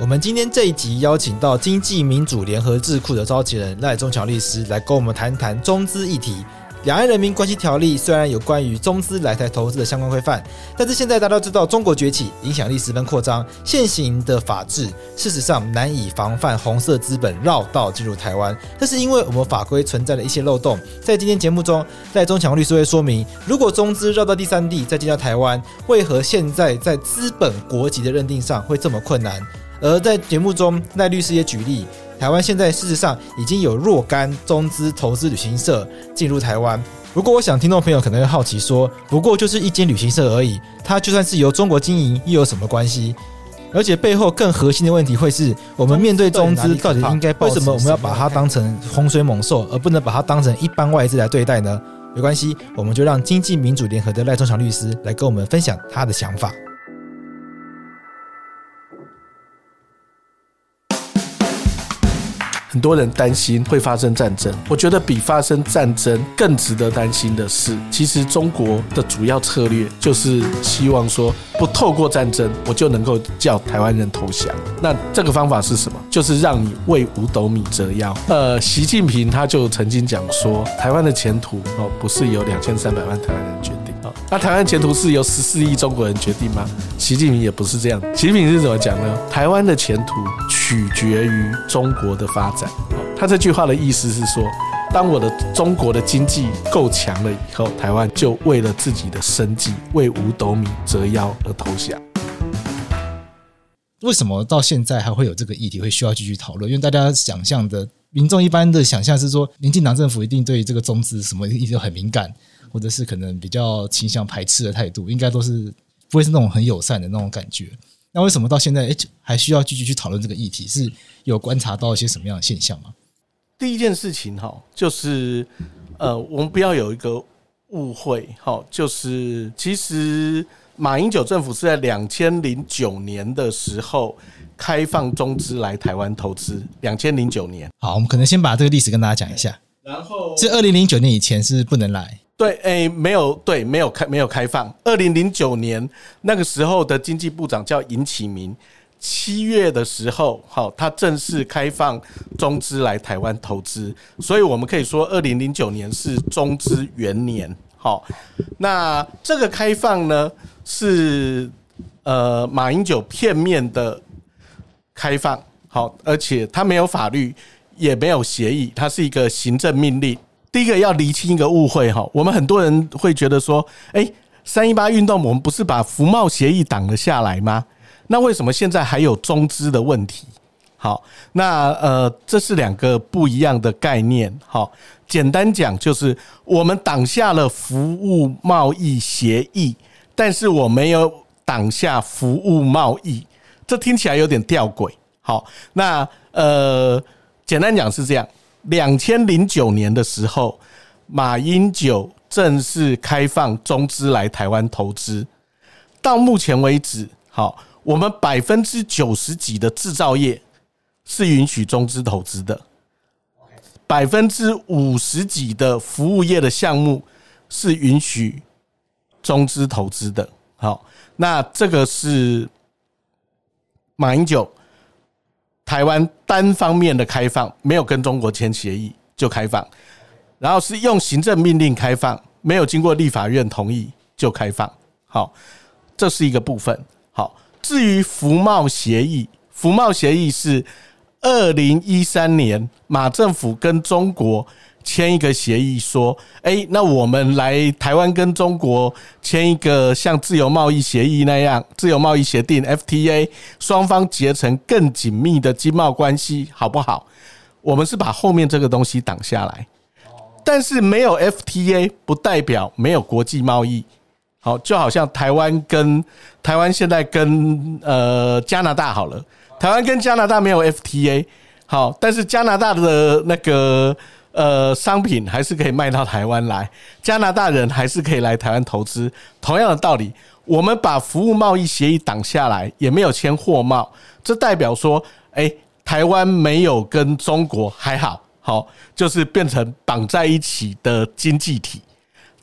我们今天这一集邀请到经济民主联合智库的召集人赖中强律师来跟我们谈谈中资议题。两岸人民关系条例虽然有关于中资来台投资的相关规范，但是现在大家都知道中国崛起，影响力十分扩张，现行的法制事实上难以防范红色资本绕道进入台湾。这是因为我们法规存在了一些漏洞。在今天节目中，赖中强律师会说明，如果中资绕到第三地再进到台湾，为何现在在资本国籍的认定上会这么困难？而在节目中，赖律师也举例。台湾现在事实上已经有若干中资投资旅行社进入台湾。如果我想听众朋友可能会好奇说，不过就是一间旅行社而已，它就算是由中国经营又有什么关系？而且背后更核心的问题会是我们面对中资到底应该为什么我们要把它当成洪水猛兽，而不能把它当成一般外资来对待呢？没关系，我们就让经济民主联合的赖中强律师来跟我们分享他的想法。很多人担心会发生战争，我觉得比发生战争更值得担心的是，其实中国的主要策略就是希望说，不透过战争，我就能够叫台湾人投降。那这个方法是什么？就是让你为五斗米折腰。呃，习近平他就曾经讲说，台湾的前途哦，不是由两千三百万台湾人决定。那台湾前途是由十四亿中国人决定吗？习近平也不是这样。习近平是怎么讲呢？台湾的前途取决于中国的发展。他这句话的意思是说，当我的中国的经济够强了以后，台湾就为了自己的生计，为五斗米折腰而投降。为什么到现在还会有这个议题会需要继续讨论？因为大家想象的民众一般的想象是说，民进党政府一定对这个中资什么一直都很敏感。或者是可能比较倾向排斥的态度，应该都是不会是那种很友善的那种感觉。那为什么到现在，诶，还需要继续去讨论这个议题？是有观察到一些什么样的现象吗？第一件事情哈，就是呃，我们不要有一个误会哈，就是其实马英九政府是在两千零九年的时候开放中资来台湾投资。两千零九年，好，我们可能先把这个历史跟大家讲一下。然后是二零零九年以前是不能来。对，诶，没有，对，没有开，没有开放。二零零九年那个时候的经济部长叫尹启明，七月的时候，好，他正式开放中资来台湾投资，所以我们可以说，二零零九年是中资元年。好，那这个开放呢，是呃马英九片面的开放，好，而且他没有法律，也没有协议，它是一个行政命令。第一个要厘清一个误会哈，我们很多人会觉得说，诶，三一八运动我们不是把服贸协议挡了下来吗？那为什么现在还有中资的问题？好，那呃，这是两个不一样的概念。好，简单讲就是我们挡下了服务贸易协议，但是我没有挡下服务贸易，这听起来有点吊诡。好，那呃，简单讲是这样。两千零九年的时候，马英九正式开放中资来台湾投资。到目前为止，好，我们百分之九十几的制造业是允许中资投资的，百分之五十几的服务业的项目是允许中资投资的。好，那这个是马英九。台湾单方面的开放，没有跟中国签协议就开放，然后是用行政命令开放，没有经过立法院同意就开放。好，这是一个部分。好，至于服贸协议，服贸协议是二零一三年马政府跟中国。签一个协议说，诶，那我们来台湾跟中国签一个像自由贸易协议那样自由贸易协定 FTA，双方结成更紧密的经贸关系，好不好？我们是把后面这个东西挡下来，但是没有 FTA 不代表没有国际贸易。好，就好像台湾跟台湾现在跟呃加拿大好了，台湾跟加拿大没有 FTA，好，但是加拿大的那个。呃，商品还是可以卖到台湾来，加拿大人还是可以来台湾投资。同样的道理，我们把服务贸易协议挡下来，也没有签货贸，这代表说，诶，台湾没有跟中国还好，好，就是变成绑在一起的经济体。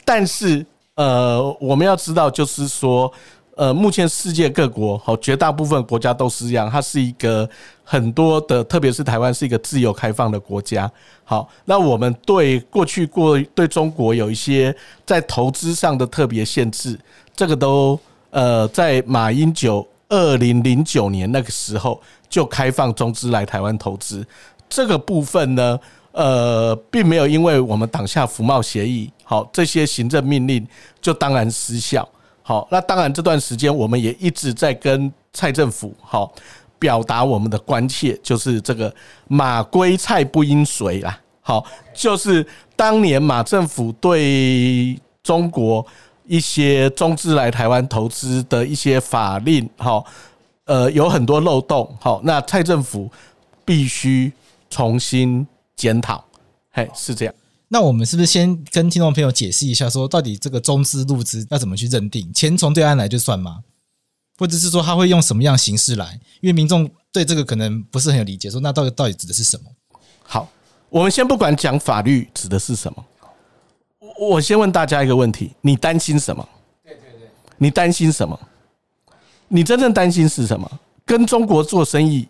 但是，呃，我们要知道，就是说，呃，目前世界各国好，绝大部分国家都是这样，它是一个很多的，特别是台湾是一个自由开放的国家。好，那我们对过去过对中国有一些在投资上的特别限制，这个都呃，在马英九二零零九年那个时候就开放中资来台湾投资，这个部分呢，呃，并没有因为我们党下服贸协议，好，这些行政命令就当然失效。好，那当然这段时间我们也一直在跟蔡政府好表达我们的关切，就是这个马归蔡不应随啦。好，就是当年马政府对中国一些中资来台湾投资的一些法令，好，呃，有很多漏洞。好，那蔡政府必须重新检讨。嘿，是这样。那我们是不是先跟听众朋友解释一下，说到底这个中资入资要怎么去认定？钱从对岸来就算吗？或者是说他会用什么样形式来？因为民众对这个可能不是很有理解，说那到底到底指的是什么？好，我们先不管讲法律指的是什么，我先问大家一个问题：你担心什么？对对对，你担心什么？你真正担心是什么？跟中国做生意，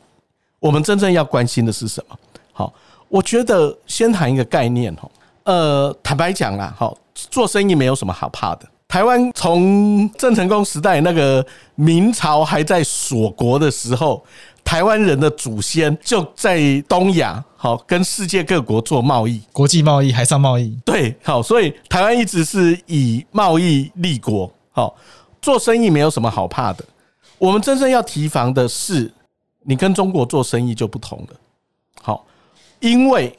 我们真正要关心的是什么？好，我觉得先谈一个概念哈。呃，坦白讲啦，好，做生意没有什么好怕的。台湾从郑成功时代那个明朝还在锁国的时候，台湾人的祖先就在东亚，好，跟世界各国做贸易，国际贸易、海上贸易。对，好，所以台湾一直是以贸易立国。好，做生意没有什么好怕的。我们真正要提防的是，你跟中国做生意就不同了。好，因为。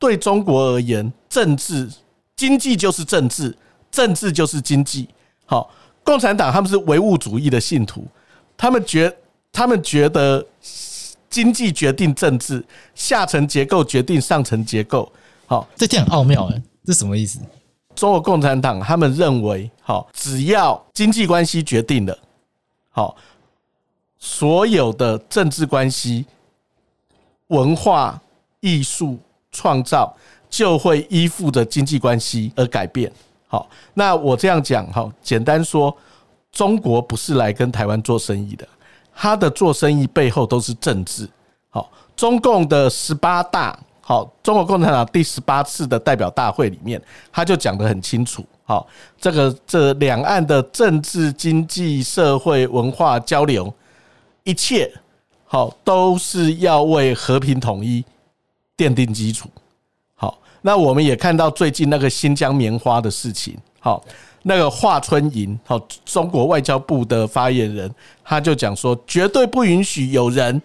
对中国而言，政治、经济就是政治，政治就是经济。好，共产党他们是唯物主义的信徒，他们觉他们觉得经济决定政治，下层结构决定上层结构。好，这点很奥妙哎，这什么意思？中国共产党他们认为，好，只要经济关系决定了，好，所有的政治关系、文化、艺术。创造就会依附着经济关系而改变。好，那我这样讲哈，简单说，中国不是来跟台湾做生意的，他的做生意背后都是政治。好，中共的十八大，好，中国共产党第十八次的代表大会里面，他就讲得很清楚。好，这个这两岸的政治、经济、社会、文化交流，一切好都是要为和平统一。奠定基础，好，那我们也看到最近那个新疆棉花的事情，好，那个华春莹，好，中国外交部的发言人，他就讲说，绝对不允许有人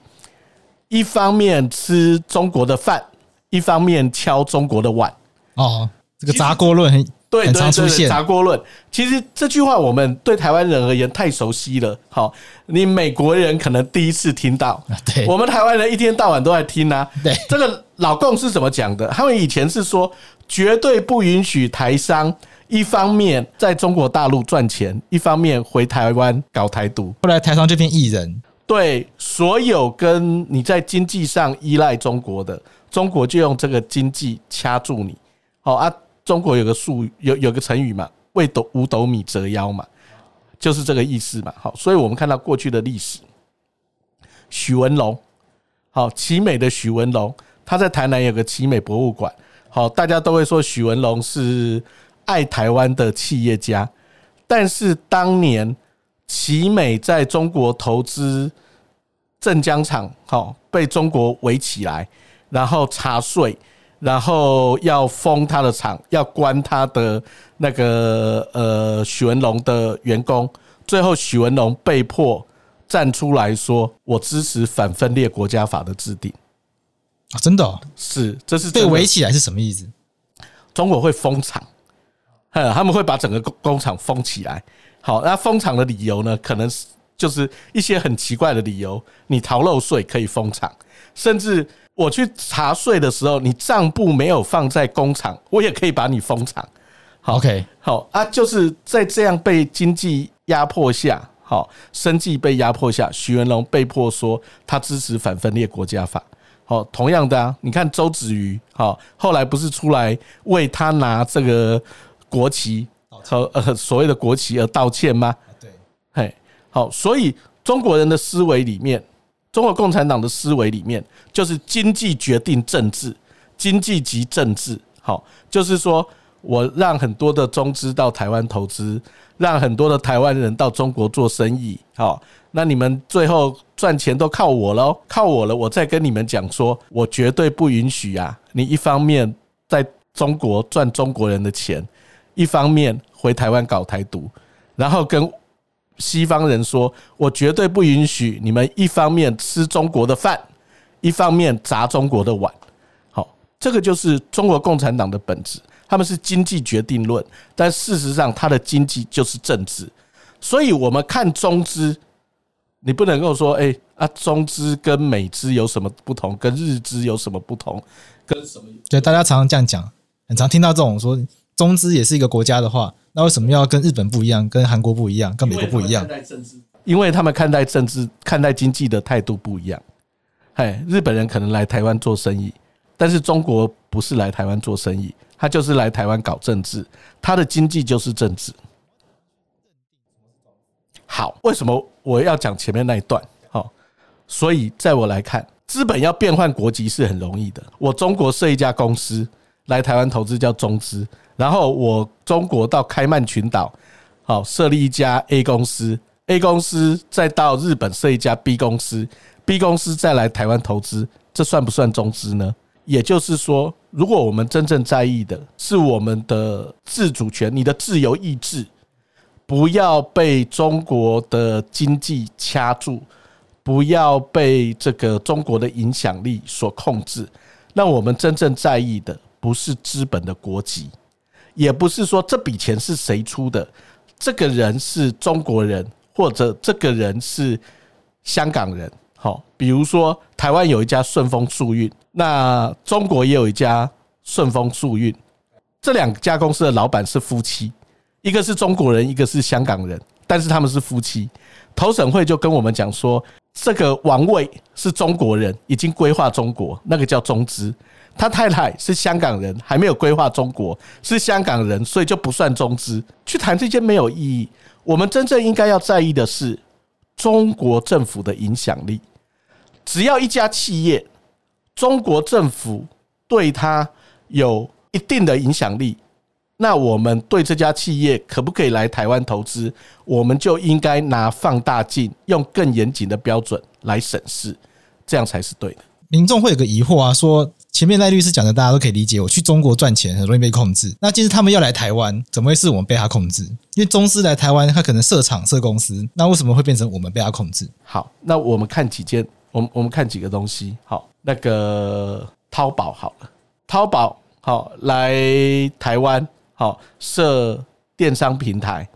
一方面吃中国的饭，一方面敲中国的碗。哦，这个砸锅论很。对，对对对，砸锅论。其实这句话我们对台湾人而言太熟悉了。好，你美国人可能第一次听到，对，我们台湾人一天到晚都在听啊。对，这个老共是怎么讲的？他们以前是说，绝对不允许台商一方面在中国大陆赚钱，一方面回台湾搞台独。后来台商就变艺人。对，所有跟你在经济上依赖中国的，中国就用这个经济掐住你。好啊。中国有个术语，有有个成语嘛，“为斗五斗米折腰”嘛，就是这个意思嘛。好，所以我们看到过去的历史，许文龙，好，奇美的许文龙，他在台南有个奇美博物馆。好，大家都会说许文龙是爱台湾的企业家，但是当年奇美在中国投资镇江厂，好，被中国围起来，然后查税。然后要封他的厂，要关他的那个呃许文龙的员工，最后许文龙被迫站出来说：“我支持反分裂国家法的制定。”啊，真的？是，这是被围起来是什么意思？中国会封厂，他们会把整个工工厂封起来。好，那封厂的理由呢？可能是就是一些很奇怪的理由，你逃漏税可以封厂，甚至。我去查税的时候，你账簿没有放在工厂，我也可以把你封厂。好，OK，好啊，就是在这样被经济压迫下，好，生计被压迫下，徐文龙被迫说他支持反分裂国家法。好，同样的啊，你看周子瑜，好，后来不是出来为他拿这个国旗和呃所谓的国旗而道歉吗？对，嘿，好，所以中国人的思维里面，中国共产党的思维里面，就是经济决定政治，经济及政治。好，就是说我让很多的中资到台湾投资，让很多的台湾人到中国做生意。好，那你们最后赚钱都靠我喽，靠我了，我再跟你们讲说，我绝对不允许啊！你一方面在中国赚中国人的钱，一方面回台湾搞台独，然后跟西方人说，我绝对不允许你们一方面吃中国的饭，一方面砸中国的碗。好，这个就是中国共产党的本质，他们是经济决定论，但事实上，他的经济就是政治。所以，我们看中资，你不能够说，哎啊，中资跟美资有什么不同，跟日资有什么不同，跟什么？对，大家常常这样讲，很常听到这种说，中资也是一个国家的话。那为什么要跟日本不一样，跟韩国不一样，跟美国不一样？因为他们看待政治、看待经济的态度不一样。哎，日本人可能来台湾做生意，但是中国不是来台湾做生意，他就是来台湾搞政治，他的经济就是政治。好，为什么我要讲前面那一段？好，所以在我来看，资本要变换国籍是很容易的。我中国设一家公司来台湾投资叫中资。然后我中国到开曼群岛，好设立一家 A 公司，A 公司再到日本设一家 B 公司，B 公司再来台湾投资，这算不算中资呢？也就是说，如果我们真正在意的是我们的自主权，你的自由意志，不要被中国的经济掐住，不要被这个中国的影响力所控制，那我们真正在意的不是资本的国籍。也不是说这笔钱是谁出的，这个人是中国人，或者这个人是香港人。好，比如说台湾有一家顺丰速运，那中国也有一家顺丰速运，这两家公司的老板是夫妻，一个是中国人，一个是香港人，但是他们是夫妻。投审会就跟我们讲说，这个王位是中国人，已经规划中国，那个叫中资。他太太是香港人，还没有规划中国，是香港人，所以就不算中资。去谈这些没有意义。我们真正应该要在意的是中国政府的影响力。只要一家企业，中国政府对他有一定的影响力，那我们对这家企业可不可以来台湾投资，我们就应该拿放大镜，用更严谨的标准来审视，这样才是对的。民众会有个疑惑啊，说。前面赖律师讲的，大家都可以理解。我去中国赚钱很容易被控制，那其实他们要来台湾，怎么会是我们被他控制？因为中资来台湾，他可能设厂设公司，那为什么会变成我们被他控制？好，那我们看几件，我们我们看几个东西。好，那个淘宝好了，淘宝好来台湾，好设电商平台，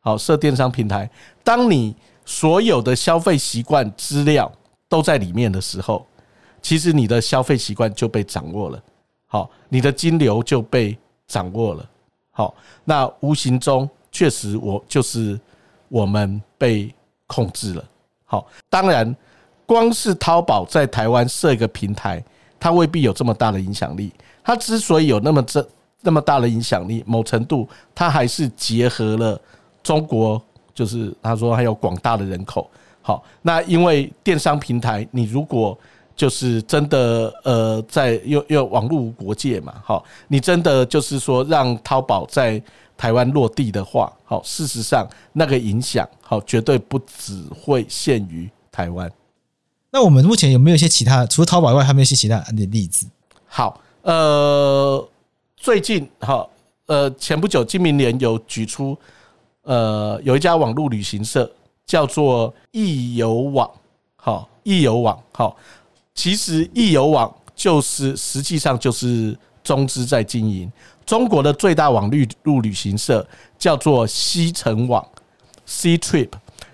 好设电商平台。当你所有的消费习惯资料都在里面的时候。其实你的消费习惯就被掌握了，好，你的金流就被掌握了，好，那无形中确实我就是我们被控制了，好，当然，光是淘宝在台湾设一个平台，它未必有这么大的影响力。它之所以有那么这那么大的影响力，某程度它还是结合了中国，就是他说还有广大的人口，好，那因为电商平台，你如果就是真的，呃，在又又网络无国界嘛，好，你真的就是说让淘宝在台湾落地的话，好，事实上那个影响，好，绝对不只会限于台湾。那我们目前有没有一些其他，除了淘宝以外，还有没有一些其他的例子？好，呃，最近哈，呃，前不久，今明联有举出，呃，有一家网络旅行社叫做易游网，好，易游网，好。其实易游网就是实际上就是中资在经营。中国的最大网绿路旅行社叫做西城网 （Ctrip），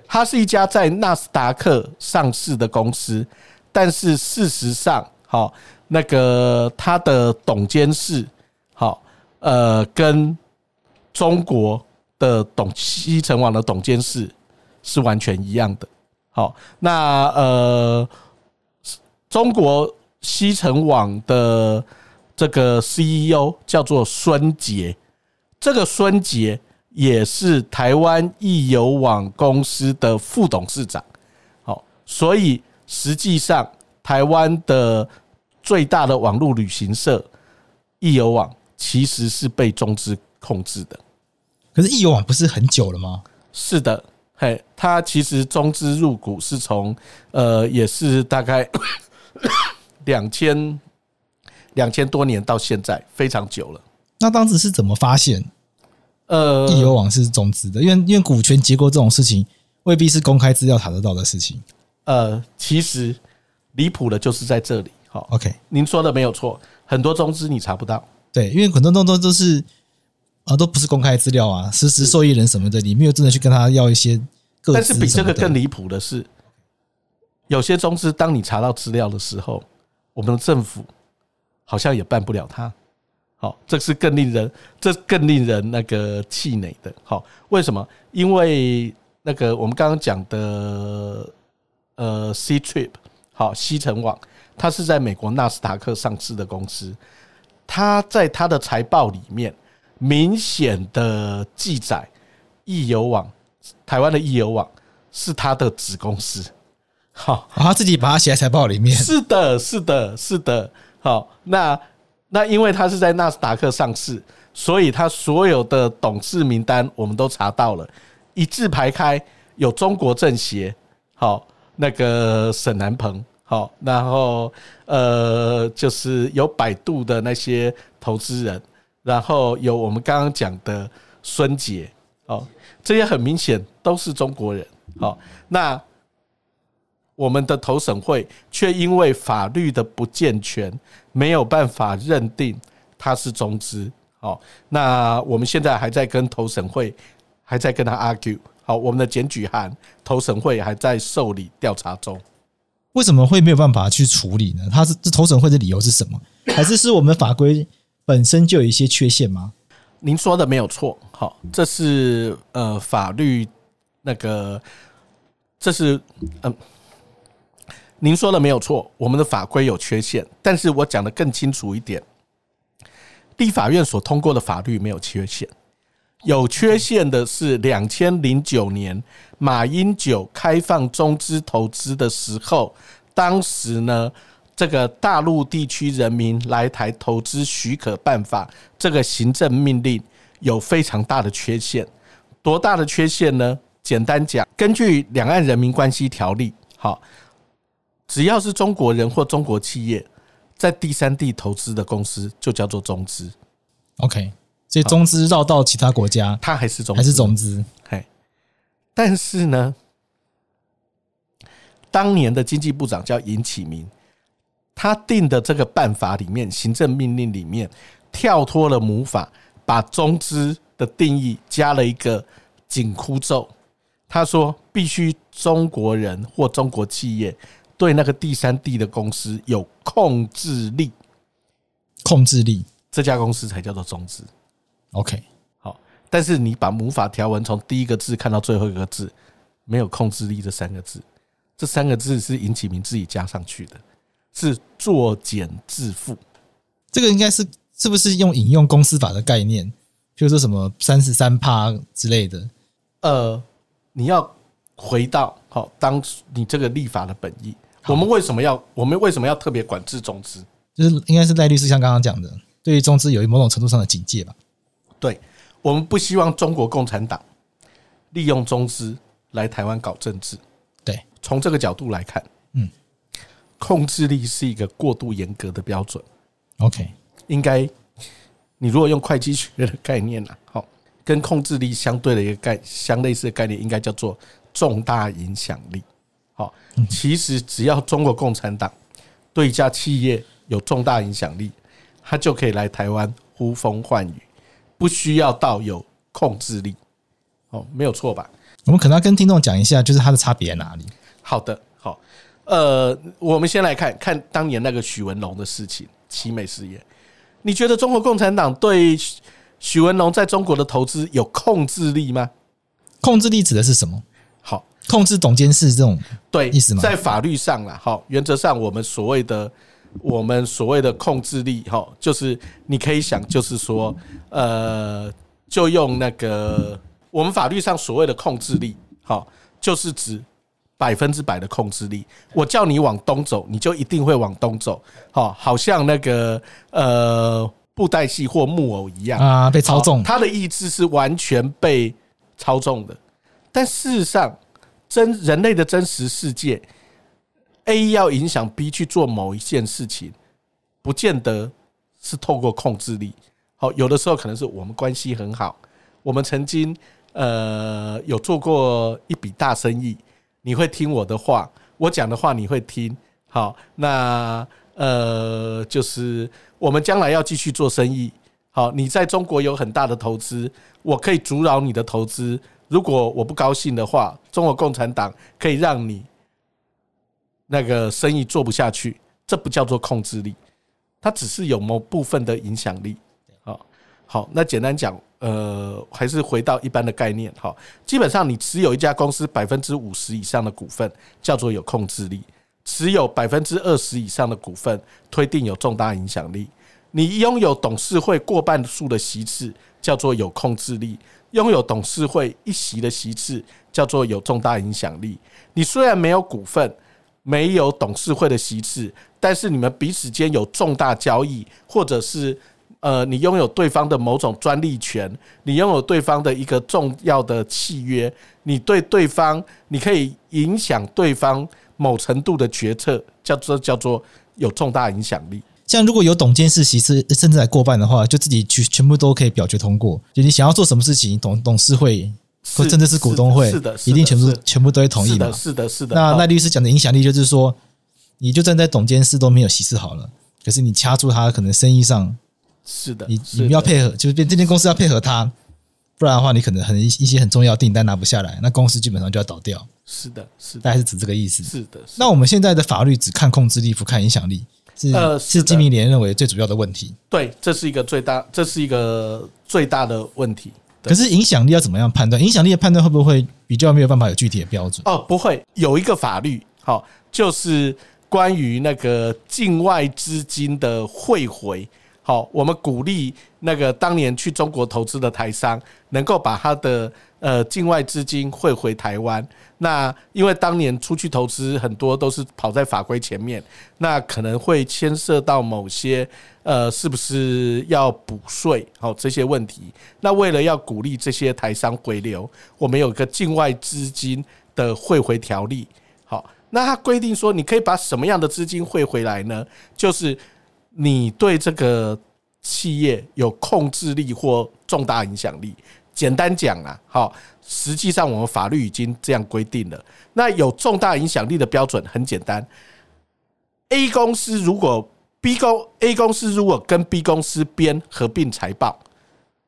它是一家在纳斯达克上市的公司。但是事实上，好，那个它的董监事，好，呃，跟中国的董西城网的董监事是完全一样的。好，那呃。中国西城网的这个 CEO 叫做孙杰，这个孙杰也是台湾易游网公司的副董事长。好，所以实际上台湾的最大的网络旅行社易游网其实是被中资控制的。可是易游网不是很久了吗？是的，嘿，它其实中资入股是从呃，也是大概 两千两千多年到现在，非常久了。那当时是怎么发现？呃，易游网是中资的，因为因为股权结构这种事情未必是公开资料查得到的事情。呃，其实离谱的就是在这里。好，OK，您说的没有错，很多中资你查不到。对，因为很多东西都是啊，都不是公开资料啊，实时受益人什么的，你没有真的去跟他要一些。但是比这个更离谱的是，有些中资当你查到资料的时候，我们的政府好像也办不了它。好，这是更令人，这更令人那个气馁的。好，为什么？因为那个我们刚刚讲的，呃，Ctrip，好，西城网，它是在美国纳斯达克上市的公司，它在它的财报里面明显的记载，易游网，台湾的易游网是它的子公司。好，他自己把它写在财报里面。是的，是的，是的。好，那。那因为他是在纳斯达克上市，所以他所有的董事名单我们都查到了，一字排开，有中国政协，好，那个沈南鹏，好，然后呃，就是有百度的那些投资人，然后有我们刚刚讲的孙杰，哦，这些很明显都是中国人，好，那。我们的投审会却因为法律的不健全，没有办法认定他是中资。好，那我们现在还在跟投审会，还在跟他 argue。好，我们的检举函，投审会还在受理调查中。为什么会没有办法去处理呢？他是这投审会的理由是什么？还是是我们法规本身就有一些缺陷吗？您说的没有错。好，这是呃法律那个，这是嗯。您说的没有错，我们的法规有缺陷，但是我讲的更清楚一点，立法院所通过的法律没有缺陷，有缺陷的是两千零九年马英九开放中资投资的时候，当时呢，这个大陆地区人民来台投资许可办法这个行政命令有非常大的缺陷，多大的缺陷呢？简单讲，根据《两岸人民关系条例》，好。只要是中国人或中国企业在第三地投资的公司，就叫做中资。OK，所以中资绕到其他国家，它还是中还是中资。嘿，但是呢，当年的经济部长叫尹启明，他定的这个办法里面，行政命令里面跳脱了母法，把中资的定义加了一个紧箍咒。他说，必须中国人或中国企业。对那个第三地的公司有控制力，控制力，这家公司才叫做中资。OK，好，但是你把母法条文从第一个字看到最后一个字，没有控制力这三个字，这三个字是尹启明自己加上去的，是作茧自缚。这个应该是是不是用引用公司法的概念，譬如说什么三十三趴之类的？呃，你要回到好，当你这个立法的本意。我们为什么要？我们为什么要特别管制中资？就是应该是赖律师像刚刚讲的，对于中资有某种程度上的警戒吧。对，我们不希望中国共产党利用中资来台湾搞政治。对，从这个角度来看，嗯，控制力是一个过度严格的标准。OK，应该你如果用会计学的概念呢，好，跟控制力相对的一个概相类似的概念，应该叫做重大影响力。好，其实只要中国共产党对一家企业有重大影响力，他就可以来台湾呼风唤雨，不需要到有控制力。哦，没有错吧？我们可能要跟听众讲一下，就是它的差别在哪里？好的，好，呃，我们先来看看当年那个许文龙的事情，奇美事业。你觉得中国共产党对许文龙在中国的投资有控制力吗？控制力指的是什么？好。控制董监事这种对意思吗？在法律上啦，好，原则上我们所谓的我们所谓的控制力，哈，就是你可以想，就是说，呃，就用那个我们法律上所谓的控制力，好，就是指百分之百的控制力。我叫你往东走，你就一定会往东走，好，好像那个呃布袋戏或木偶一样啊，被操纵，他的意志是完全被操纵的。但事实上，真人类的真实世界，A 要影响 B 去做某一件事情，不见得是透过控制力。好，有的时候可能是我们关系很好，我们曾经呃有做过一笔大生意，你会听我的话，我讲的话你会听。好，那呃就是我们将来要继续做生意。好，你在中国有很大的投资，我可以阻扰你的投资。如果我不高兴的话，中国共产党可以让你那个生意做不下去，这不叫做控制力，它只是有某部分的影响力。好，好那简单讲，呃，还是回到一般的概念。哈，基本上你持有一家公司百分之五十以上的股份，叫做有控制力；持有百分之二十以上的股份，推定有重大影响力。你拥有董事会过半数的席次，叫做有控制力；拥有董事会一席的席次，叫做有重大影响力。你虽然没有股份，没有董事会的席次，但是你们彼此间有重大交易，或者是。呃，你拥有对方的某种专利权，你拥有对方的一个重要的契约，你对对方，你可以影响对方某程度的决策，叫做叫做有重大影响力。像如果有董监事席次甚至还过半的话，就自己去全部都可以表决通过。就你想要做什么事情，董董事会或甚至是股东会，是的，一定全部全部都会同意的。是的，是的。那赖律师讲的影响力，就是说，你就站在董监事都没有席次好了，可是你掐住他，可能生意上。是的，你你们要配合，就是变这间公司要配合他，不然的话，你可能很一一些很重要订单拿不下来，那公司基本上就要倒掉。是的，是的，大概是指这个意思。是的，那我们现在的法律只看控制力，不看影响力，是呃，是金明联认为最主要的问题。对，这是一个最大，这是一个最大的问题。可是影响力要怎么样判断？影响力的判断会不会比较没有办法有具体的标准？哦，不会，有一个法律，好，就是关于那个境外资金的汇回。好，我们鼓励那个当年去中国投资的台商，能够把他的呃境外资金汇回台湾。那因为当年出去投资很多都是跑在法规前面，那可能会牵涉到某些呃是不是要补税好这些问题。那为了要鼓励这些台商回流，我们有个境外资金的汇回条例。好，那它规定说，你可以把什么样的资金汇回来呢？就是。你对这个企业有控制力或重大影响力，简单讲啊，好，实际上我们法律已经这样规定了。那有重大影响力的标准很简单，A 公司如果 B 公 A 公司如果跟 B 公司编合并财报，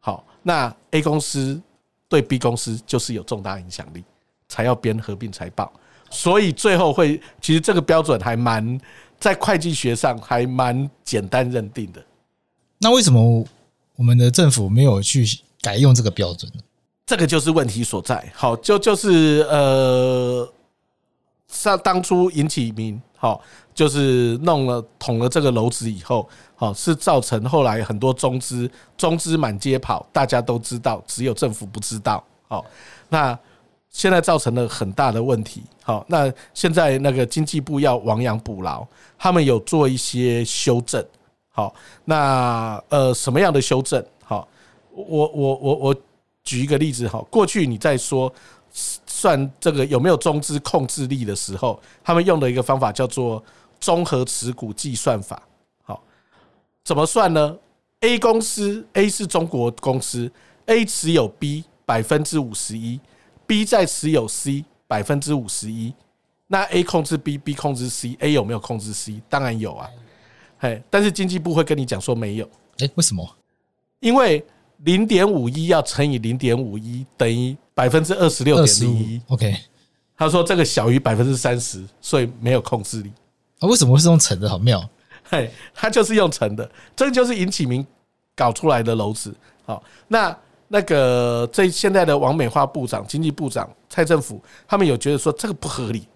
好，那 A 公司对 B 公司就是有重大影响力，才要编合并财报。所以最后会，其实这个标准还蛮。在会计学上还蛮简单认定的，那为什么我们的政府没有去改用这个标准呢？这个就是问题所在。好，就就是呃，像当初尹启明，好，就是弄了捅了这个篓子以后，好，是造成后来很多中资中资满街跑，大家都知道，只有政府不知道。好，那。现在造成了很大的问题。好，那现在那个经济部要亡羊补牢，他们有做一些修正。好，那呃，什么样的修正？好，我我我我举一个例子。哈，过去你在说算这个有没有中资控制力的时候，他们用的一个方法叫做综合持股计算法。好，怎么算呢？A 公司 A 是中国公司，A 持有 B 百分之五十一。B 在持有 C 百分之五十一，那 A 控制 B，B 控制 C，A 有没有控制 C？当然有啊，嘿，但是经济部会跟你讲说没有，诶，为什么？因为零点五一要乘以零点五一等于百分之二十六点零一，OK，他说这个小于百分之三十，所以没有控制力。啊，为什么会是用乘的？好妙，嘿，他就是用乘的，这就是尹启明搞出来的篓子。好，那。那个这现在的王美花部长、经济部长蔡政府，他们有觉得说这个不合理，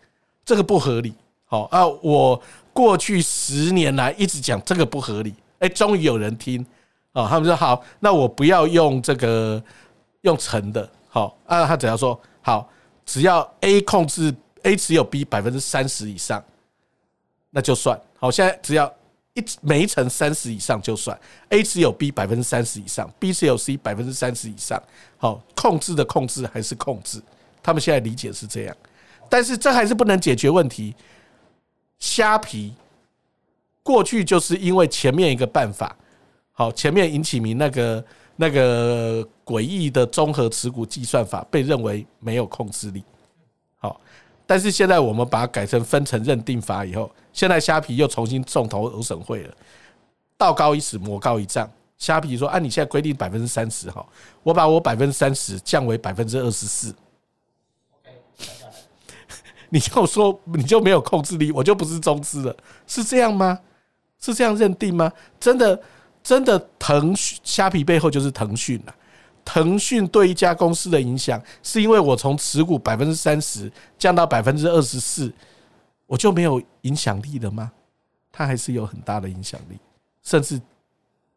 这个不合理。好啊，我过去十年来一直讲这个不合理，哎，终于有人听哦，他们说好，那我不要用这个用乘的，好啊，他只要说好，只要 A 控制 A 持有 B 百分之三十以上，那就算好。现在只要一每一层三十以上就算 A 持有 B 百分之三十以上，B 持有 C 百分之三十以上，好，控制的控制还是控制，他们现在理解是这样，但是这还是不能解决问题。虾皮过去就是因为前面一个办法。好，前面尹启明那个那个诡异的综合持股计算法被认为没有控制力。好，但是现在我们把它改成分层认定法以后，现在虾皮又重新重投审会了。道高一尺，魔高一丈。虾皮说：“按你现在规定百分之三十，哈，我把我百分之三十降为百分之二十四。你就说你就没有控制力，我就不是中资了，是这样吗？是这样认定吗？真的？”真的，腾讯虾皮背后就是腾讯了。腾讯对一家公司的影响，是因为我从持股百分之三十降到百分之二十四，我就没有影响力了吗？它还是有很大的影响力，甚至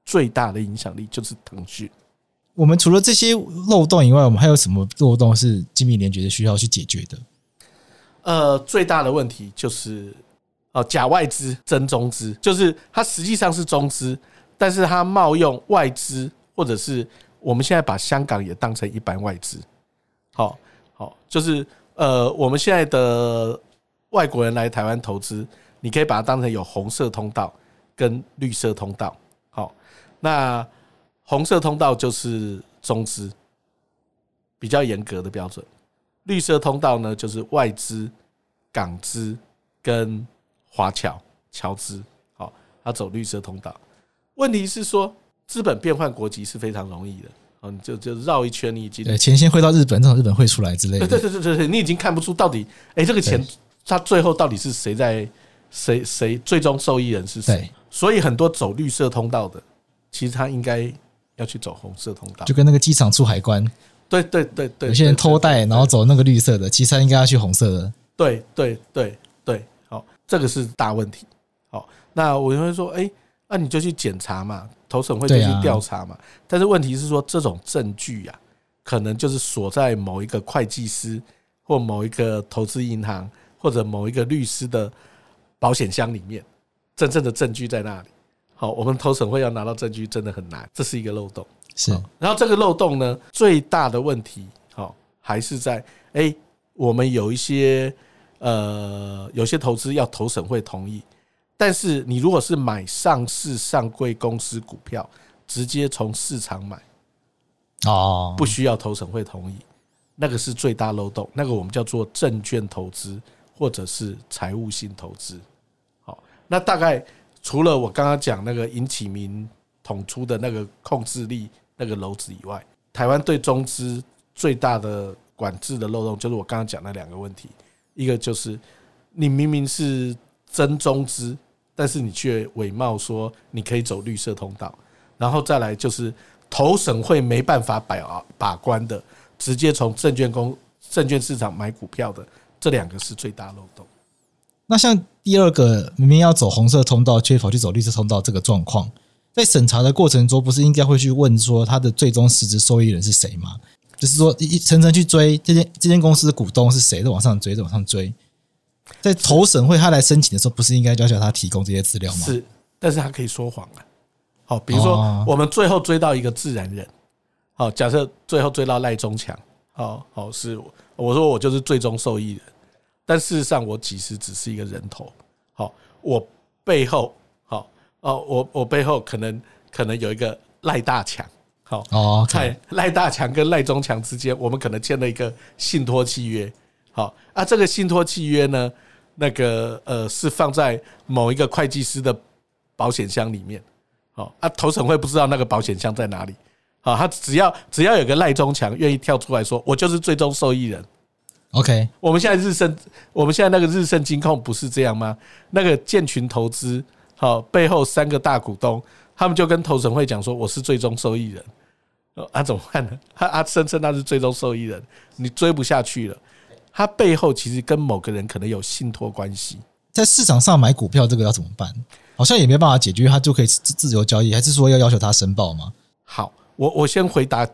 最大的影响力就是腾讯。我们除了这些漏洞以外，我们还有什么漏洞是精密联觉得需要去解决的？呃，最大的问题就是哦，假外资真中资，就是它实际上是中资。但是他冒用外资，或者是我们现在把香港也当成一般外资，好好，就是呃，我们现在的外国人来台湾投资，你可以把它当成有红色通道跟绿色通道。好，那红色通道就是中资，比较严格的标准；绿色通道呢，就是外资、港资跟华侨侨资。好，他走绿色通道。问题是说，资本变换国籍是非常容易的，哦，你就就绕一圈，你已经对钱先汇到日本，从日本汇出来之类的。对对对对对，你已经看不出到底，哎，这个钱它最后到底是谁在谁谁最终受益人是谁？所以很多走绿色通道的，其实他应该要去走红色通道，就跟那个机场出海关，对对对对，有些人偷带然后走那个绿色的，其实他应该要去红色的。对对对对，好，这个是大问题。好，那我就会说，哎。那你就去检查嘛，投审会就去调查嘛。但是问题是说，这种证据呀，可能就是锁在某一个会计师或某一个投资银行或者某一个律师的保险箱里面。真正的证据在那里？好，我们投审会要拿到证据真的很难，这是一个漏洞。是。然后这个漏洞呢，最大的问题，好，还是在哎，我们有一些呃，有些投资要投审会同意。但是你如果是买上市上柜公司股票，直接从市场买，哦，不需要投审会同意，那个是最大漏洞。那个我们叫做证券投资或者是财务性投资。好，那大概除了我刚刚讲那个尹启明捅出的那个控制力那个篓子以外，台湾对中资最大的管制的漏洞，就是我刚刚讲那两个问题。一个就是你明明是真中资。但是你却伪冒说你可以走绿色通道，然后再来就是投审会没办法把把关的，直接从证券公证券市场买股票的，这两个是最大漏洞。那像第二个明明要走红色通道，却跑去走绿色通道这个状况，在审查的过程中，不是应该会去问说他的最终实质受益人是谁吗？就是说一层层去追这间这间公司的股东是谁，再往上追，再往上追。在投审会他来申请的时候，不是应该要求他提供这些资料吗？是，但是他可以说谎啊。好，比如说我们最后追到一个自然人，好，假设最后追到赖中强，好好是我说我就是最终受益人，但事实上我其实只是一个人头。好，我背后好哦，我我背后可能可能有一个赖大强，好哦，在赖大强跟赖中强之间，我们可能签了一个信托契约。好啊，这个信托契约呢，那个呃是放在某一个会计师的保险箱里面。好啊，投审会不知道那个保险箱在哪里。好，他只要只要有个赖中强愿意跳出来说，我就是最终受益人。OK，我们现在日盛，我们现在那个日盛金控不是这样吗？那个建群投资，好，背后三个大股东，他们就跟投审会讲说，我是最终受益人。啊，怎么办呢？他 啊声称他是最终受益人，你追不下去了。他背后其实跟某个人可能有信托关系，在市场上买股票这个要怎么办？好像也没办法解决，他就可以自自由交易，还是说要要求他申报吗？好，我我先回答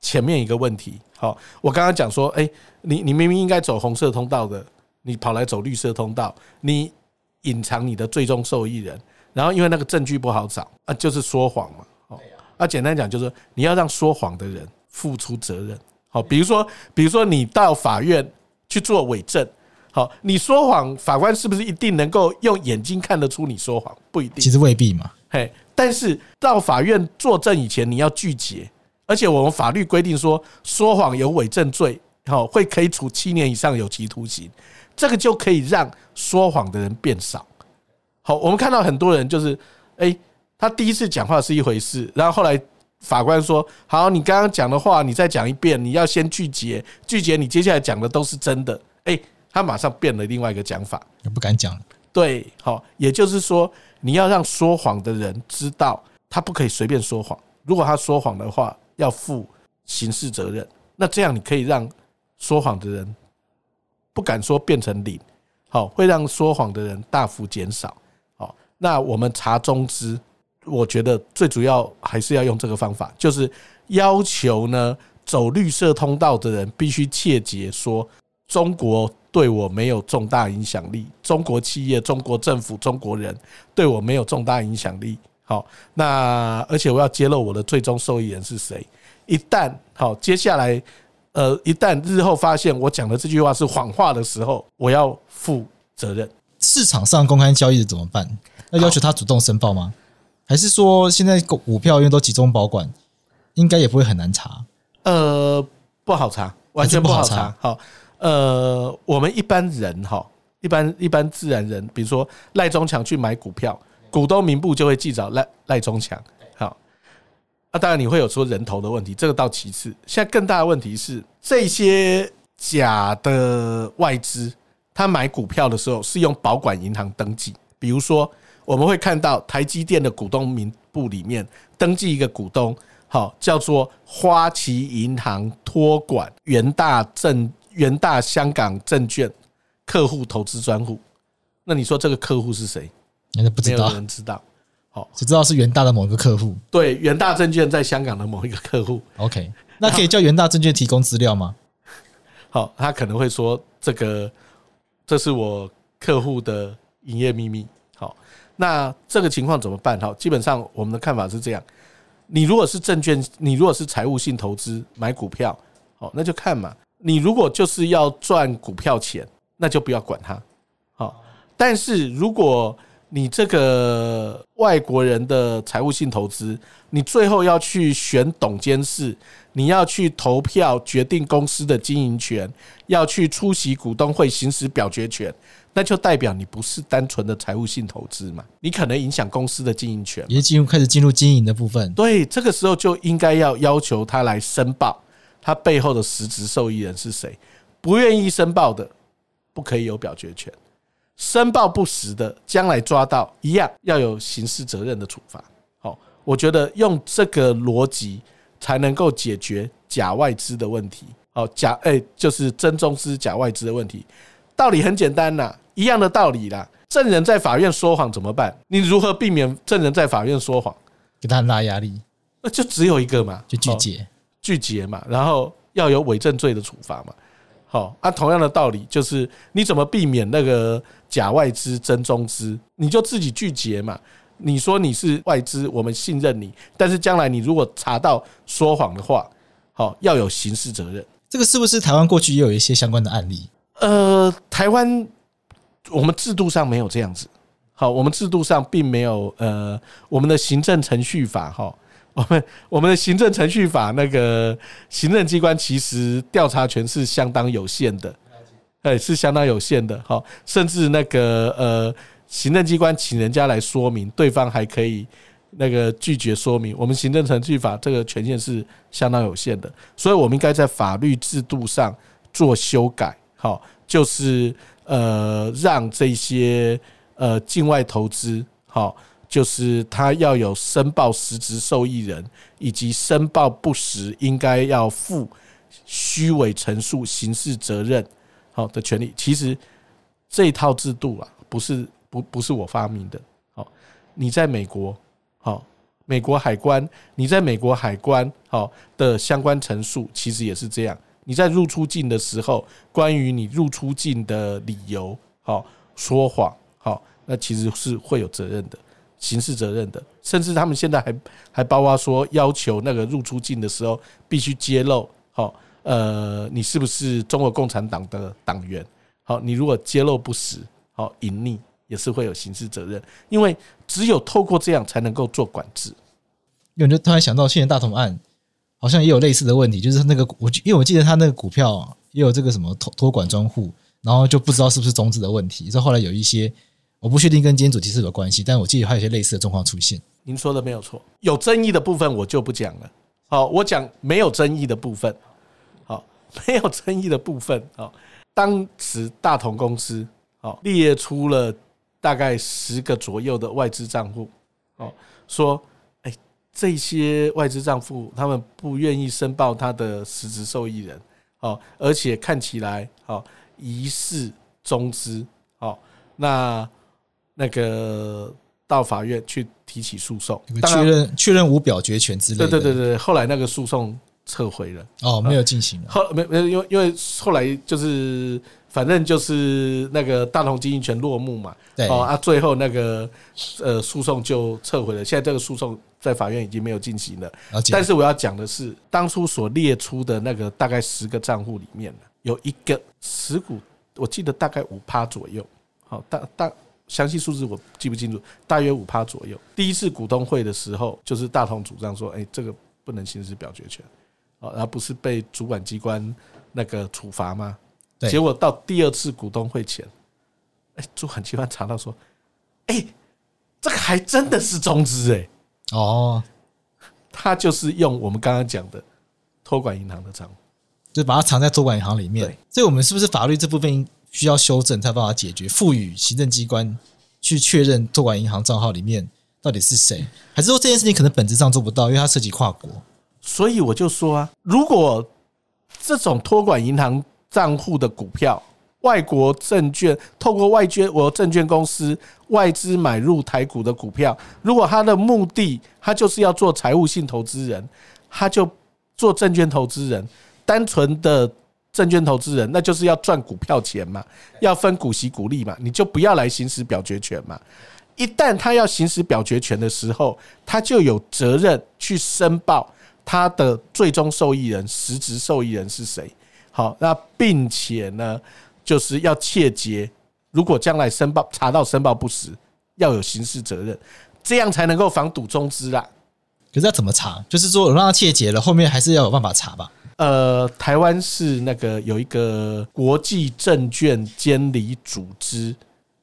前面一个问题。好，我刚刚讲说，哎，你你明明应该走红色通道的，你跑来走绿色通道，你隐藏你的最终受益人，然后因为那个证据不好找啊，就是说谎嘛。哦，啊，简单讲就是你要让说谎的人付出责任。好，比如说，比如说你到法院去做伪证，好，你说谎，法官是不是一定能够用眼睛看得出你说谎？不一定，其实未必嘛。嘿，但是到法院作证以前，你要拒绝，而且我们法律规定说，说谎有伪证罪，好，会可以处七年以上有期徒刑，这个就可以让说谎的人变少。好，我们看到很多人就是，诶，他第一次讲话是一回事，然后后来。法官说：“好，你刚刚讲的话，你再讲一遍。你要先拒绝，拒绝，你接下来讲的都是真的。”哎，他马上变了另外一个讲法，也不敢讲。对，好，也就是说，你要让说谎的人知道，他不可以随便说谎。如果他说谎的话，要负刑事责任。那这样你可以让说谎的人不敢说变成零，好，会让说谎的人大幅减少。好，那我们查中资。我觉得最主要还是要用这个方法，就是要求呢，走绿色通道的人必须切结说，中国对我没有重大影响力，中国企业、中国政府、中国人对我没有重大影响力。好，那而且我要揭露我的最终受益人是谁。一旦好，接下来呃，一旦日后发现我讲的这句话是谎话的时候，我要负责任。市场上公开交易的怎么办？要要求他主动申报吗？还是说现在股票因为都集中保管，应该也不会很难查。呃，不好查，完全不好查。好，呃，我们一般人哈，一般一般自然人，比如说赖中强去买股票，股东名簿就会记着赖赖中强。好，那当然你会有说人头的问题，这个到其次。现在更大的问题是，这些假的外资，他买股票的时候是用保管银行登记，比如说。我们会看到台积电的股东名簿里面登记一个股东，好，叫做花旗银行托管元大证元大香港证券客户投资专户。那你说这个客户是谁？那不知道，没有人知道。好，只知道是元大的某一个客户。对，元大证券在香港的某一个客户。OK，那可以叫元大证券提供资料吗？好，他可能会说这个这是我客户的营业秘密。那这个情况怎么办？哈，基本上我们的看法是这样：你如果是证券，你如果是财务性投资买股票，好，那就看嘛。你如果就是要赚股票钱，那就不要管它。好，但是如果你这个外国人的财务性投资，你最后要去选董监事，你要去投票决定公司的经营权，要去出席股东会行使表决权。那就代表你不是单纯的财务性投资嘛？你可能影响公司的经营权，也进入开始进入经营的部分。对，这个时候就应该要要求他来申报，他背后的实质受益人是谁？不愿意申报的，不可以有表决权；申报不实的，将来抓到一样要有刑事责任的处罚。好，我觉得用这个逻辑才能够解决假外资的问题。好，假诶，就是真中资假外资的问题。道理很简单呐，一样的道理啦。证人在法院说谎怎么办？你如何避免证人在法院说谎？给他拉压力，那就只有一个嘛，就具结，具结嘛，然后要有伪证罪的处罚嘛。好，啊同样的道理，就是你怎么避免那个假外资真中资？你就自己拒绝嘛。你说你是外资，我们信任你，但是将来你如果查到说谎的话，好，要有刑事责任。这个是不是台湾过去也有一些相关的案例？呃，台湾我们制度上没有这样子。好，我们制度上并没有呃，我们的行政程序法哈，我们我们的行政程序法那个行政机关其实调查权是相当有限的，哎，是相当有限的。好，甚至那个呃，行政机关请人家来说明，对方还可以那个拒绝说明。我们行政程序法这个权限是相当有限的，所以我们应该在法律制度上做修改。好，就是呃，让这些呃境外投资，好，就是他要有申报实质受益人，以及申报不实应该要负虚伪陈述刑事责任好的权利。其实这一套制度啊，不是不不是我发明的。好，你在美国，好，美国海关，你在美国海关好的相关陈述，其实也是这样。你在入出境的时候，关于你入出境的理由，好说谎，好，那其实是会有责任的，刑事责任的。甚至他们现在还还包括说，要求那个入出境的时候必须揭露，好，呃，你是不是中国共产党的党员？好，你如果揭露不实，好，隐匿也是会有刑事责任，因为只有透过这样才能够做管制。有人就突然想到，去年大同案。好像也有类似的问题，就是那个我，因为我记得他那个股票也有这个什么托托管专户，然后就不知道是不是中资的问题。这后来有一些，我不确定跟今天主题是有关系，但我记得还有一些类似的状况出现。您说的没有错，有争议的部分我就不讲了。好，我讲没有争议的部分。好，没有争议的部分。好，当时大同公司好列出了大概十个左右的外资账户，哦，说。这些外资账户，他们不愿意申报他的实质受益人，哦，而且看起来，哦，疑似中资，哦，那那个到法院去提起诉讼，确认确认无表决权之类的。对对对对，后来那个诉讼撤回了，哦，没有进行了。后没没有，因为因为后来就是。反正就是那个大同经营权落幕嘛，哦啊，最后那个呃诉讼就撤回了。现在这个诉讼在法院已经没有进行了。但是我要讲的是，当初所列出的那个大概十个账户里面有一个持股，我记得大概五趴左右。好，大大详细数字我记不清楚，大约五趴左右。第一次股东会的时候，就是大同主张说，哎，这个不能行使表决权，哦，然后不是被主管机关那个处罚吗？结果到第二次股东会前，哎，主管机关查到说，哎，这个还真的是中资哎，哦，他就是用我们刚刚讲的托管银行的账户，就把它藏在托管银行里面。所以，我们是不是法律这部分需要修正，才有办法解决？赋予行政机关去确认托管银行账号里面到底是谁？还是说这件事情可能本质上做不到，因为它涉及跨国？所以我就说啊，如果这种托管银行。账户的股票，外国证券透过外捐，我证券公司外资买入台股的股票，如果他的目的他就是要做财务性投资人，他就做证券投资人，单纯的证券投资人，那就是要赚股票钱嘛，要分股息股利嘛，你就不要来行使表决权嘛。一旦他要行使表决权的时候，他就有责任去申报他的最终受益人、实质受益人是谁。好，那并且呢，就是要切结，如果将来申报查到申报不实，要有刑事责任，这样才能够防堵中资啦。可是要怎么查？就是说我让他切结了，后面还是要有办法查吧？呃，台湾是那个有一个国际证券监理组织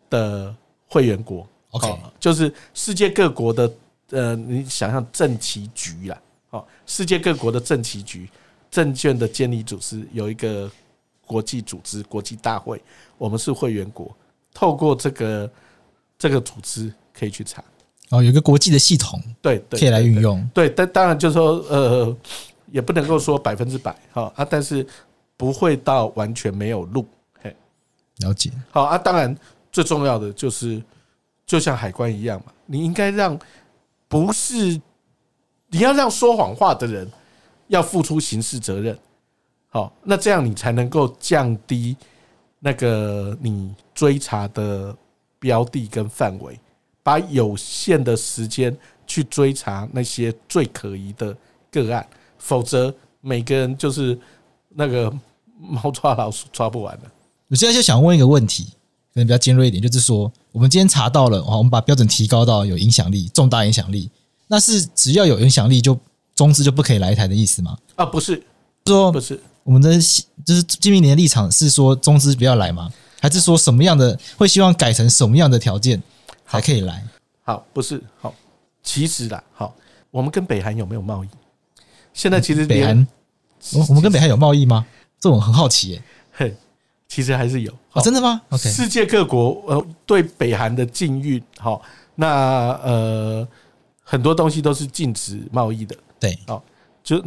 的会员国，OK，就是世界各国的呃，你想象政企局啦，好，世界各国的政企局。证券的监理组织有一个国际组织，国际大会，我们是会员国，透过这个这个组织可以去查。哦，有一个国际的系统，对，可以来运用。对，但当然就是说，呃，也不能够说百分之百，哈啊，但是不会到完全没有路。嘿，了解。好啊，当然最重要的就是，就像海关一样嘛，你应该让不是你要让说谎话的人。要付出刑事责任，好，那这样你才能够降低那个你追查的标的跟范围，把有限的时间去追查那些最可疑的个案，否则每个人就是那个猫抓老鼠抓不完的。我现在就想问一个问题，可能比较尖锐一点，就是说，我们今天查到了，我们把标准提高到有影响力、重大影响力，那是只要有影响力就。中资就不可以来台的意思吗？啊，不是，说不是，我们的就是金明年的立场是说中资不要来吗？还是说什么样的会希望改成什么样的条件才可以来？好，不是，好，其实啦，好，我们跟北韩有没有贸易？现在其实北韩，我们跟北韩有贸易吗？这我很好奇耶。嘿，其实还是有啊，真的吗？OK，世界各国呃对北韩的禁运，好，那呃很多东西都是禁止贸易的。对，哦，就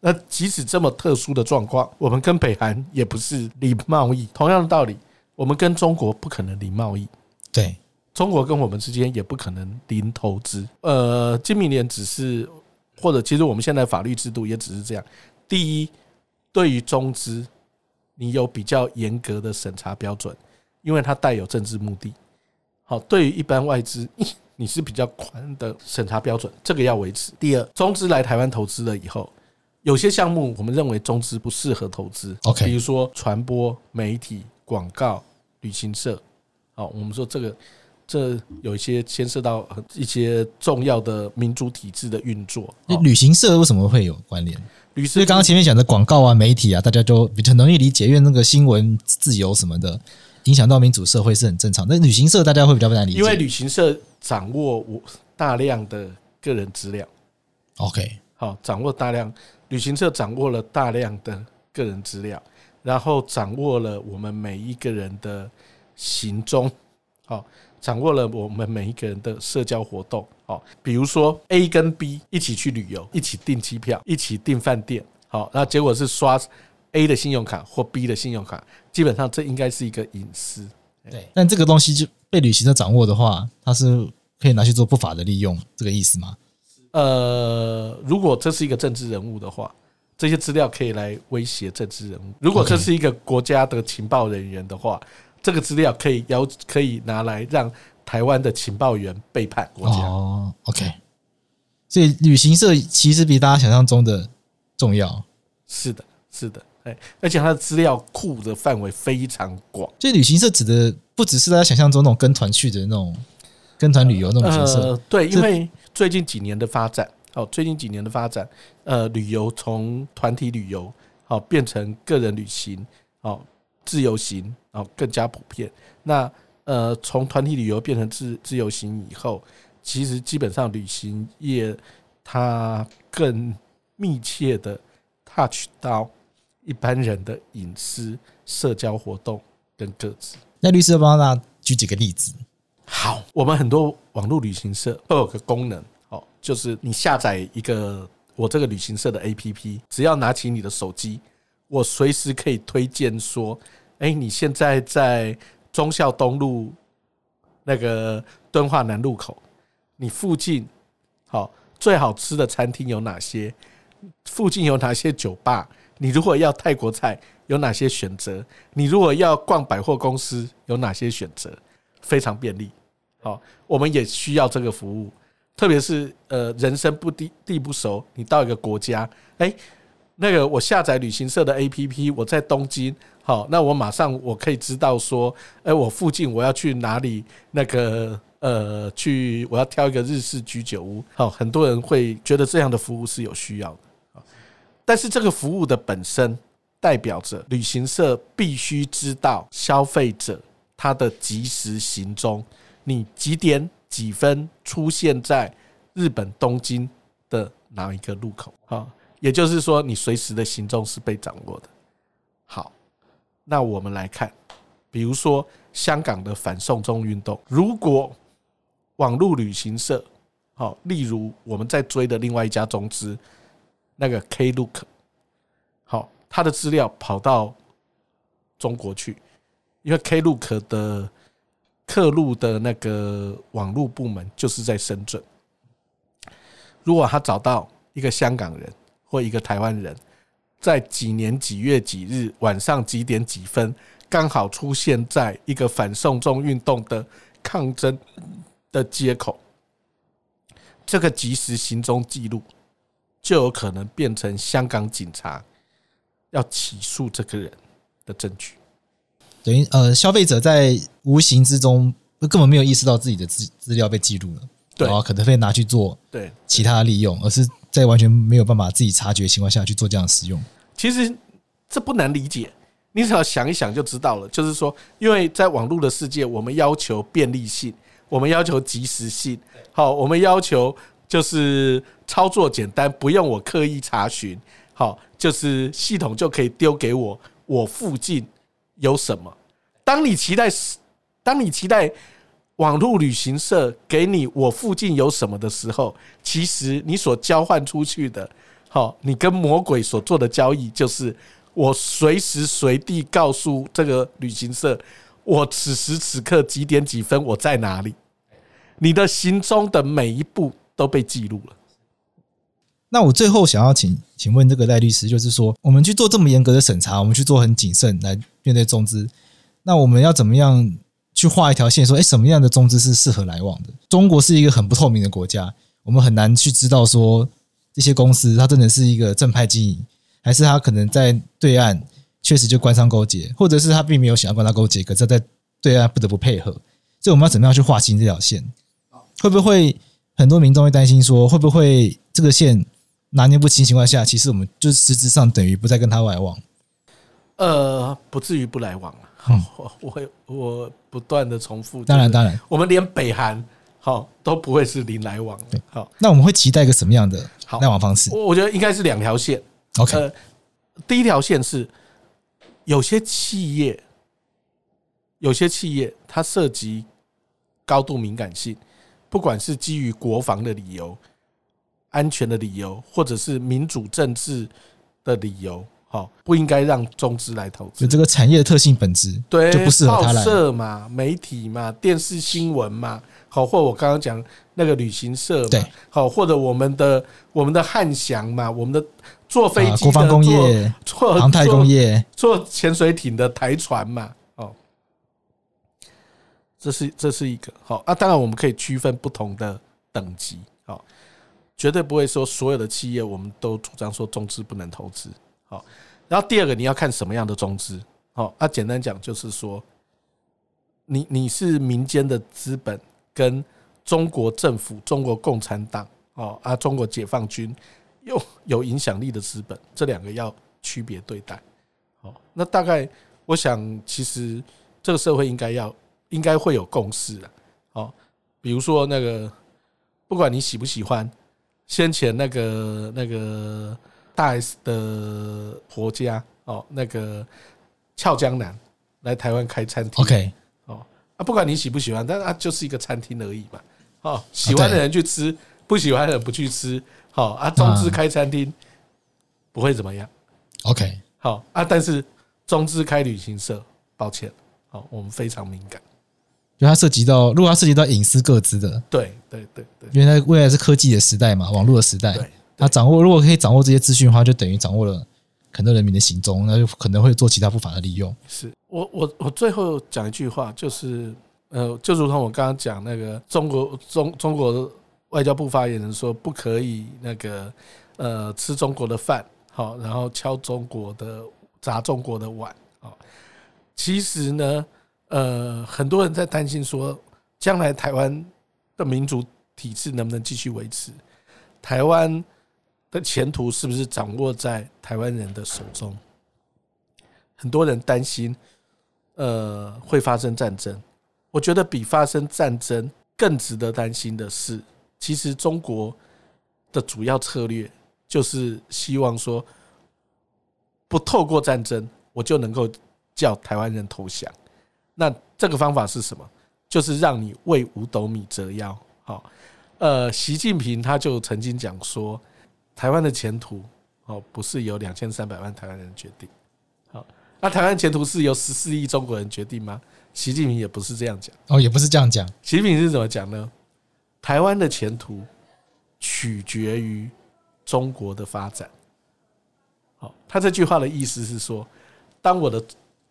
那即使这么特殊的状况，我们跟北韩也不是零贸易。同样的道理，我们跟中国不可能零贸易。对，中国跟我们之间也不可能零投资。呃，今明年只是，或者其实我们现在法律制度也只是这样。第一，对于中资，你有比较严格的审查标准，因为它带有政治目的。好，对于一般外资，你是比较宽的审查标准，这个要维持。第二，中资来台湾投资了以后，有些项目我们认为中资不适合投资。OK，比如说传播、媒体、广告、旅行社。好，我们说这个，这有一些牵涉到一些重要的民主体制的运作。旅行社为什么会有关联？旅行社刚刚前面讲的广告啊、媒体啊，大家就比较容易理解，因为那个新闻自由什么的。影响到民主社会是很正常，那旅行社大家会比较不难理解，因为旅行社掌握我大量的个人资料。OK，好，掌握大量旅行社掌握了大量的个人资料，然后掌握了我们每一个人的行踪，好，掌握了我们每一个人的社交活动，好，比如说 A 跟 B 一起去旅游，一起订机票，一起订饭店，好，那结果是刷。A 的信用卡或 B 的信用卡，基本上这应该是一个隐私。对，但这个东西就被旅行社掌握的话，它是可以拿去做不法的利用，这个意思吗？呃，如果这是一个政治人物的话，这些资料可以来威胁政治人物；如果这是一个国家的情报人员的话，这个资料可以要可以拿来让台湾的情报员背叛国家。哦，OK。所以旅行社其实比大家想象中的重要。是的，是的。哎，而且它的资料库的范围非常广。所以旅行社指的不只是大家想象中那种跟团去的那种跟团旅游那种形式。呃，对，因为最近几年的发展，哦，最近几年的发展，呃，旅游从团体旅游好变成个人旅行，哦，自由行哦更加普遍。那呃，从团体旅游变成自自由行以后，其实基本上旅行业它更密切的 touch 到。一般人的隐私、社交活动跟个资，那律师要帮大家举几个例子。好，我们很多网络旅行社都有个功能，哦，就是你下载一个我这个旅行社的 APP，只要拿起你的手机，我随时可以推荐说，哎，你现在在忠孝东路那个敦化南路口，你附近好最好吃的餐厅有哪些？附近有哪些酒吧？你如果要泰国菜，有哪些选择？你如果要逛百货公司，有哪些选择？非常便利。好，我们也需要这个服务，特别是呃，人生不地地不熟，你到一个国家，哎，那个我下载旅行社的 APP，我在东京，好，那我马上我可以知道说，哎，我附近我要去哪里？那个呃，去我要挑一个日式居酒屋。好，很多人会觉得这样的服务是有需要的。但是这个服务的本身代表着旅行社必须知道消费者他的即时行踪，你几点几分出现在日本东京的哪一个路口？好，也就是说你随时的行踪是被掌握的。好，那我们来看，比如说香港的反送中运动，如果网络旅行社，好，例如我们在追的另外一家中资。那个 Klook，好，他的资料跑到中国去，因为 Klook 的客路的那个网络部门就是在深圳。如果他找到一个香港人或一个台湾人，在几年几月几日晚上几点几分，刚好出现在一个反送中运动的抗争的街口，这个即时行踪记录。就有可能变成香港警察要起诉这个人的证据。等于呃，消费者在无形之中根本没有意识到自己的资资料被记录了，对，然后可能会拿去做对其他利用，而是在完全没有办法自己察觉的情况下去做这样的使用。其实这不难理解，你只要想一想就知道了。就是说，因为在网络的世界，我们要求便利性，我们要求及时性，好，我们要求。就是操作简单，不用我刻意查询，好，就是系统就可以丢给我，我附近有什么。当你期待，当你期待网络旅行社给你我附近有什么的时候，其实你所交换出去的，好，你跟魔鬼所做的交易，就是我随时随地告诉这个旅行社，我此时此刻几点几分我在哪里？你的行踪的每一步都被记录了。那我最后想要请请问这个赖律师，就是说，我们去做这么严格的审查，我们去做很谨慎来面对中资，那我们要怎么样去画一条线，说，哎，什么样的中资是适合来往的？中国是一个很不透明的国家，我们很难去知道说这些公司它真的是一个正派经营，还是它可能在对岸确实就官商勾结，或者是他并没有想要跟他勾结，可是在对岸不得不配合。所以我们要怎么样去划清这条线？会不会很多民众会担心说，会不会这个线？拿捏不清情况下，其实我们就实质上等于不再跟他来往。呃，不至于不来往了。我我我不断的重复。当然当然，我们连北韩好都不会是零来往。好，那我们会期待一个什么样的来往方式？我我觉得应该是两条线。OK，呃，第一条线是有些企业，有些企业它涉及高度敏感性，不管是基于国防的理由。安全的理由，或者是民主政治的理由，好，不应该让中资来投资。就这个产业的特性本质，对，就不适合他来。报社嘛，媒体嘛，电视新闻嘛，好，或我刚刚讲那个旅行社嘛，好，或者我们的我们的汉翔嘛，我们的坐飞机、国防工业、做航太工业、做潜水艇的台船嘛，哦，这是这是一个好啊。当然，我们可以区分不同的等级。好绝对不会说所有的企业我们都主张说中资不能投资。好，然后第二个你要看什么样的中资。好，啊，简单讲就是说，你你是民间的资本跟中国政府、中国共产党哦啊，中国解放军又有影响力的资本，这两个要区别对待。好，那大概我想，其实这个社会应该要应该会有共识了。哦，比如说那个，不管你喜不喜欢。先前那个那个大 S 的婆家哦，那个俏江南来台湾开餐厅，OK 哦啊，不管你喜不喜欢，但是它就是一个餐厅而已嘛。哦，喜欢的人去吃，不喜欢的人不去吃。好啊，中资开餐厅不会怎么样。OK，好啊，但是中资开旅行社，抱歉，好，我们非常敏感。因为它涉及到，如果它涉及到隐私各自的，对对对对，因为它未来是科技的时代嘛，网络的时代，它掌握如果可以掌握这些资讯的话，就等于掌握了很多人民的行踪，那就可能会做其他不法的利用。是我我我最后讲一句话，就是呃，就如同我刚刚讲那个中国中中国外交部发言人说，不可以那个呃吃中国的饭，好，然后敲中国的砸中国的碗，好，其实呢。呃，很多人在担心说，将来台湾的民主体制能不能继续维持？台湾的前途是不是掌握在台湾人的手中？很多人担心，呃，会发生战争。我觉得比发生战争更值得担心的是，其实中国的主要策略就是希望说，不透过战争，我就能够叫台湾人投降。那这个方法是什么？就是让你为五斗米折腰。好，呃，习近平他就曾经讲说，台湾的前途哦，不是由两千三百万台湾人决定。好，那台湾前途是由十四亿中国人决定吗？习近平也不是这样讲。哦，也不是这样讲。习近平是怎么讲呢？台湾的前途取决于中国的发展。好，他这句话的意思是说，当我的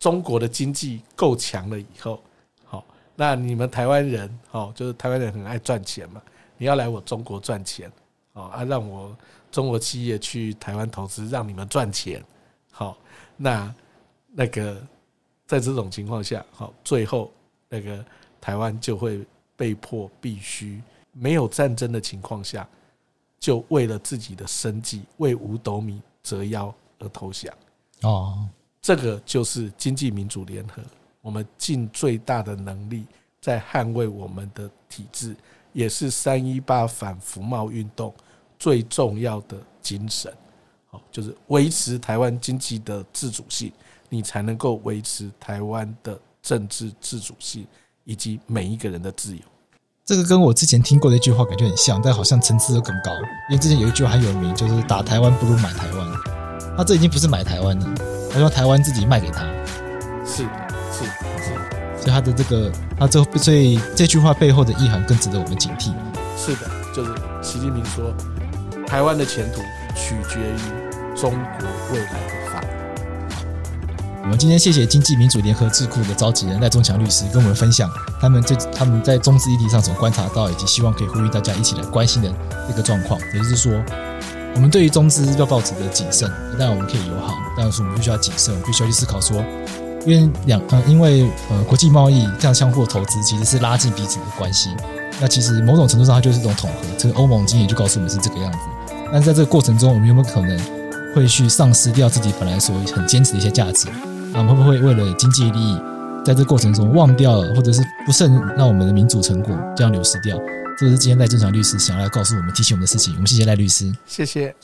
中国的经济够强了以后，好，那你们台湾人，好，就是台湾人很爱赚钱嘛，你要来我中国赚钱，哦啊，让我中国企业去台湾投资，让你们赚钱，好，那那个在这种情况下，好，最后那个台湾就会被迫必须没有战争的情况下，就为了自己的生计，为五斗米折腰而投降。哦。这个就是经济民主联合，我们尽最大的能力在捍卫我们的体制，也是三一八反服贸运动最重要的精神。好，就是维持台湾经济的自主性，你才能够维持台湾的政治自主性以及每一个人的自由。这个跟我之前听过的一句话感觉很像，但好像层次都更高。因为之前有一句话很有名，就是“打台湾不如买台湾”，那这已经不是买台湾了。他说：“台湾自己卖给他，是是是。所以他的这个，他这所以这句话背后的意涵更值得我们警惕。是的，就是习近平说，台湾的前途取决于中国未来的发展。我们今天谢谢经济民主联合智库的召集人赖中强律师跟我们分享他们这他们在中资议题上所观察到，以及希望可以呼吁大家一起来关心的这个状况。也就是说，我们对于中资要抱持的谨慎，当然我们可以友好，但是我们必须要谨慎，我们必须要去思考说，因为两呃因为呃国际贸易这样相互投资其实是拉近彼此的关系。那其实某种程度上它就是一种统合。这个欧盟经验就告诉我们是这个样子。但在这个过程中，我们有没有可能会去丧失掉自己本来所很坚持的一些价值？那，我们会不会为了经济利益，在这个过程中忘掉了，或者是不慎让我们的民主成果这样流失掉？这个是今天赖正常律师想要来告诉我们、提醒我们的事情。我们谢谢赖律师，谢谢。